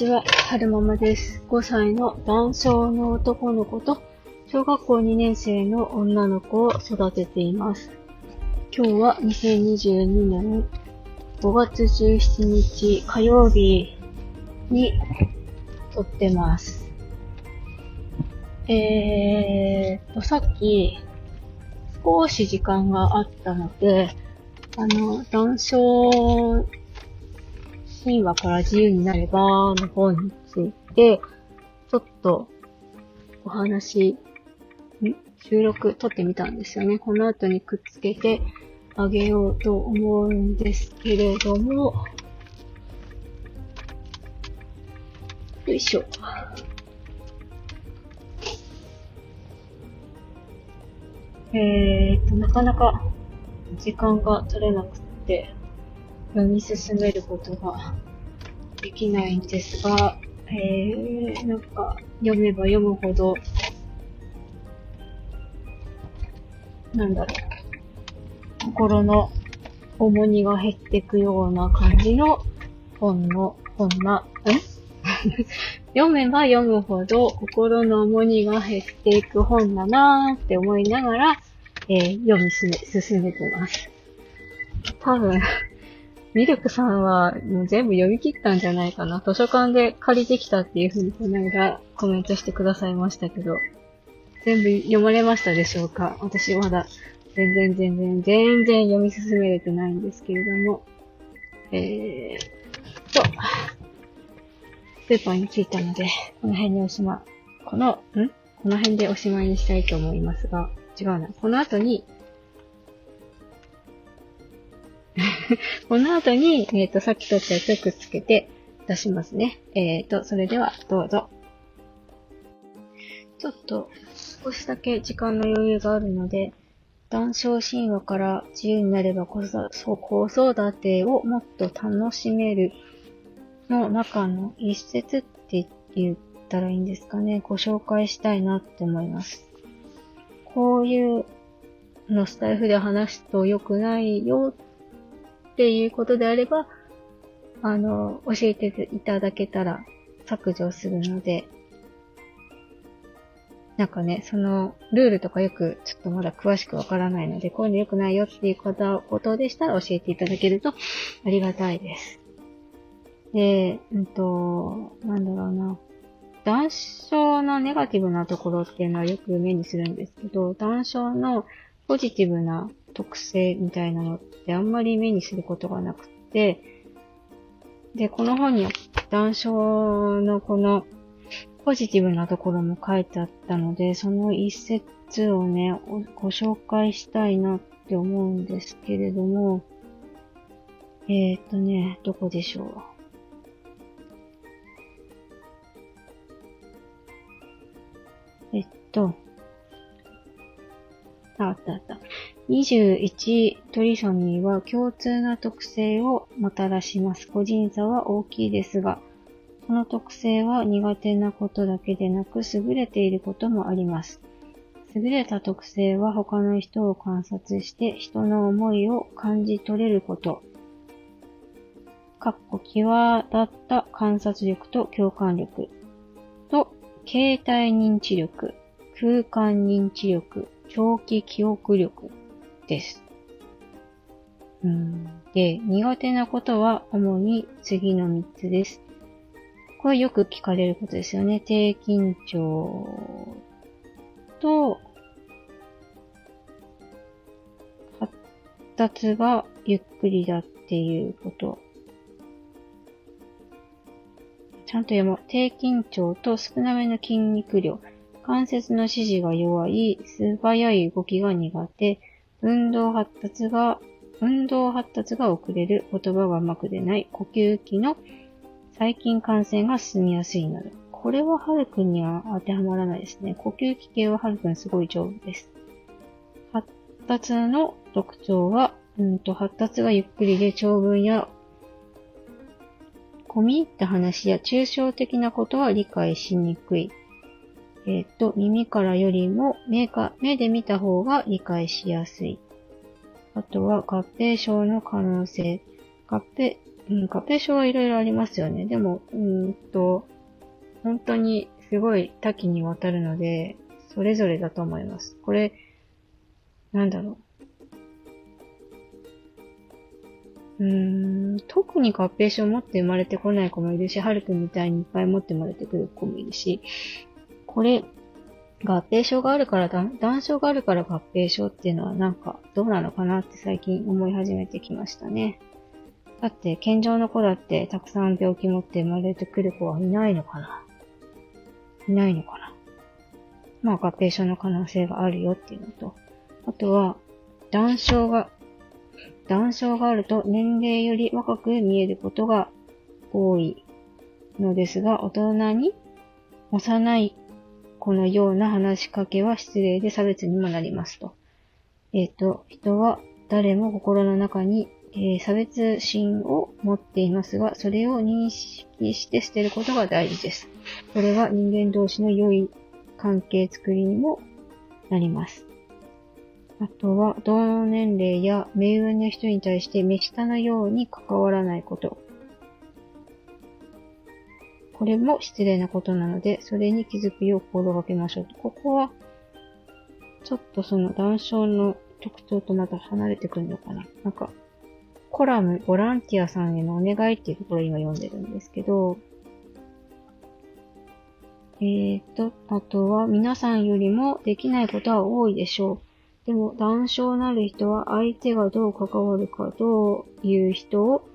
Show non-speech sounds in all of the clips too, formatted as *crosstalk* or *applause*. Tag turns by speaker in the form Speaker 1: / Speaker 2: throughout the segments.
Speaker 1: ちは、はるままです。5歳の男性の男の子と、小学校2年生の女の子を育てています。今日は2022年5月17日火曜日に撮ってます。えーと、さっき少し時間があったので、あの、男性神話から自由になればの本について、ちょっとお話、収録撮ってみたんですよね。この後にくっつけてあげようと思うんですけれども、よいしょ。えーと、なかなか時間が取れなくて、読み進めることができないんですが、えー、なんか読めば読むほど、なんだろう、心の重荷が減っていくような感じの本の、本な、ん *laughs* 読めば読むほど心の重荷が減っていく本だなーって思いながら、えー読み進め進めてます。多分、ミルクさんはもう全部読み切ったんじゃないかな。図書館で借りてきたっていうふうにこの間コメントしてくださいましたけど、全部読まれましたでしょうか？私まだ全然全然全然読み進めれてないんですけれども、えーと、スーパーに着いたので、この辺におしま、この、ん？この辺でおしまいにしたいと思いますが、違うな。この後に、*laughs* この後に、えっ、と、さっき撮ったやつをくっつけて出しますね。えっ、と、それではどうぞ。ちょっと少しだけ時間の余裕があるので、談笑神話から自由になれば子育そう子育てをもっと楽しめるの中の一節って言ったらいいんですかね。ご紹介したいなって思います。こういうのスタイフで話すと良くないよっっていうことであれば、あの、教えていただけたら削除するので、なんかね、その、ルールとかよくちょっとまだ詳しくわからないので、こういうの良くないよっていうことでしたら教えていただけるとありがたいです。で、うんと、なんだろうな。談笑のネガティブなところっていうのはよく目にするんですけど、談笑のポジティブな特性みたいなのってあんまり目にすることがなくて、で、この本には談笑のこのポジティブなところも書いてあったので、その一節をね、ご紹介したいなって思うんですけれども、えー、っとね、どこでしょう？えっと、あったあった。21トリソミーは共通な特性をもたらします。個人差は大きいですが、その特性は苦手なことだけでなく優れていることもあります。優れた特性は他の人を観察して人の思いを感じ取れること。かっこ際立った観察力と共感力と形態認知力、空間認知力、長期記憶力です。うんで、苦手なことは主に次の3つです。これよく聞かれることですよね。低緊張と、発達がゆっくりだっていうこと。ちゃんと読もう。低緊張と少なめの筋肉量。関節の指示が弱い、素早い動きが苦手、運動発達が、運動発達が遅れる、言葉がうまく出ない、呼吸器の細菌感染が進みやすいなど。これはハルくんには当てはまらないですね。呼吸器系はハルくんすごい丈夫です。発達の特徴は、うんと、発達がゆっくりで長文や込み入った話や抽象的なことは理解しにくい。えっ、と、耳からよりも目か、目で見た方が理解しやすい。あとは合併症の可能性。合併、うん、合併症はいろいろありますよね。でも、うんと、本当にすごい多岐にわたるので、それぞれだと思います。これ、なんだろう。うーん、特に合併症を持って生まれてこない子もいるし、はるくんみたいにいっぱい持って生まれてくる子もいるし、これ、合併症があるから、断症があるから合併症っていうのはなんかどうなのかなって最近思い始めてきましたね。だって、健常の子だってたくさん病気持って生まれてくる子はいないのかな？いないのかな？まあ合併症の可能性があるよっていうのと、あとは、断症が、断症があると年齢より若く見えることが多いのですが、大人に幼い子のような話しかけは失礼で差別にもなりますと。えっ、ー、と、人は誰も心の中に、えー、差別心を持っていますが、それを認識して捨てることが大事です。これは人間同士の良い関係づくりにもなります。あとは、同年齢や目上の人に対して目下のように関わらないこと。これも失礼なことなので、それに気づくよう心がけましょう。ここは、ちょっとその談笑の特徴とまた離れてくるのかな。なんか、コラム、ボランティアさんへのお願いっていうところを今読んでるんですけど、えーと、あとは皆さんよりもできないことは多いでしょう。でも、談笑なる人は相手がどう関わるか、どういう人を、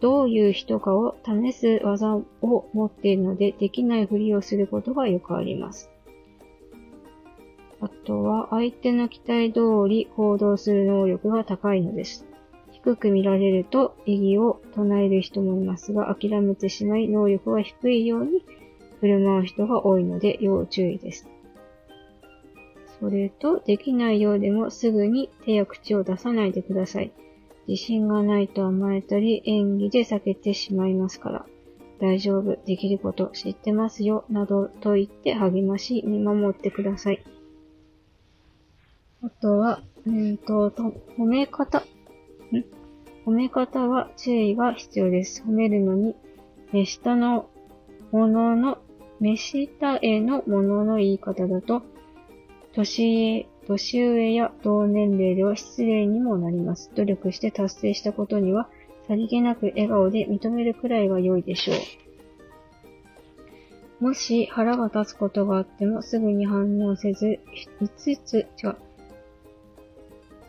Speaker 1: どういう人かを試す技を持っているので、できないふりをすることがよくあります。あとは、相手の期待通り行動する能力が高いのです。低く見られると異議を唱える人もいますが、諦めてしまい能力が低いように振る舞う人が多いので要注意です。それと、できないようでもすぐに手や口を出さないでください。自信がないと甘えたり、演技で避けてしまいますから。大丈夫、できること知ってますよ、などと言って励まし、見守ってください。あとは、うんと、と褒め方。ん？褒め方は注意が必要です。褒めるのに、目下のものの目下へのものの言い方だと、年年上や同年齢では失礼にもなります。努力して達成したことには、さりげなく笑顔で認めるくらいが良いでしょう。もし腹が立つことがあってもすぐに反応せず、5つ、違う。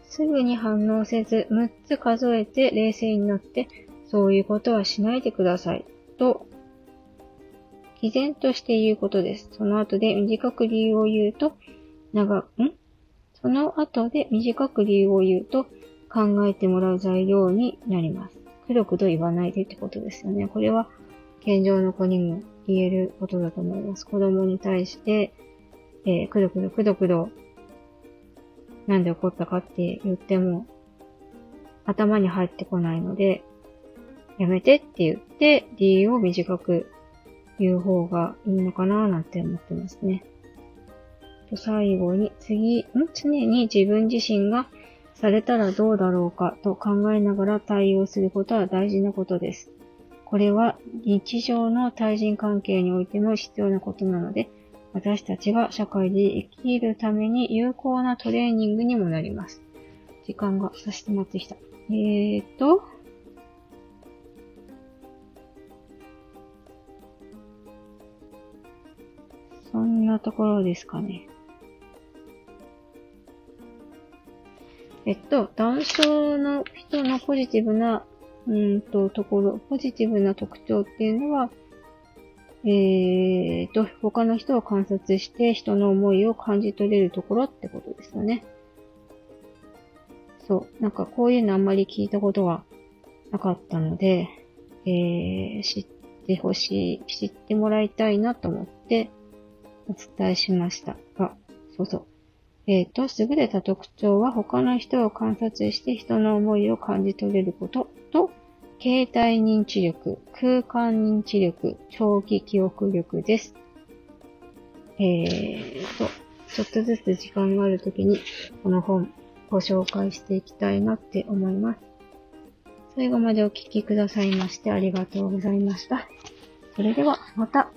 Speaker 1: すぐに反応せず、6つ数えて冷静になって、そういうことはしないでください。と毅然として言うことです。その後で短く理由を言うと、長、ん？その後で短く理由を言うと、考えてもらう材料になります。くどくど言わないでってことですよね。これは、健常の子にも言えることだと思います。子供に対して、えー、くどくどくどくど、なんで怒ったかって言っても、頭に入ってこないので、やめてって言って、理由を短くいう方がいいのかななんて思ってますね。と最後に、次、ん常に自分自身がされたらどうだろうかと考えながら対応することは大事なことです。これは日常の対人関係においても必要なことなので、私たちが社会で生きるために有効なトレーニングにもなります。時間が差し迫ってきた。えーと、そんなところですかね。えっと、男性の人のポジティブな、うんと、ところ、ポジティブな特徴っていうのは、えーと、他の人を観察して人の思いを感じ取れるところってことですよね。そう。なんかこういうのあんまり聞いたことがなかったので、えー、知ってほしい、知ってもらいたいなと思って、お伝えしましたが、そうそう。えっ、ー、と、優れた特徴は他の人を観察して人の思いを感じ取れることと、携帯認知力、空間認知力、長期記憶力です。えーと、ちょっとずつ時間があるときに、この本、ご紹介していきたいなって思います。最後までお聞きくださいましてありがとうございました。それでは、また。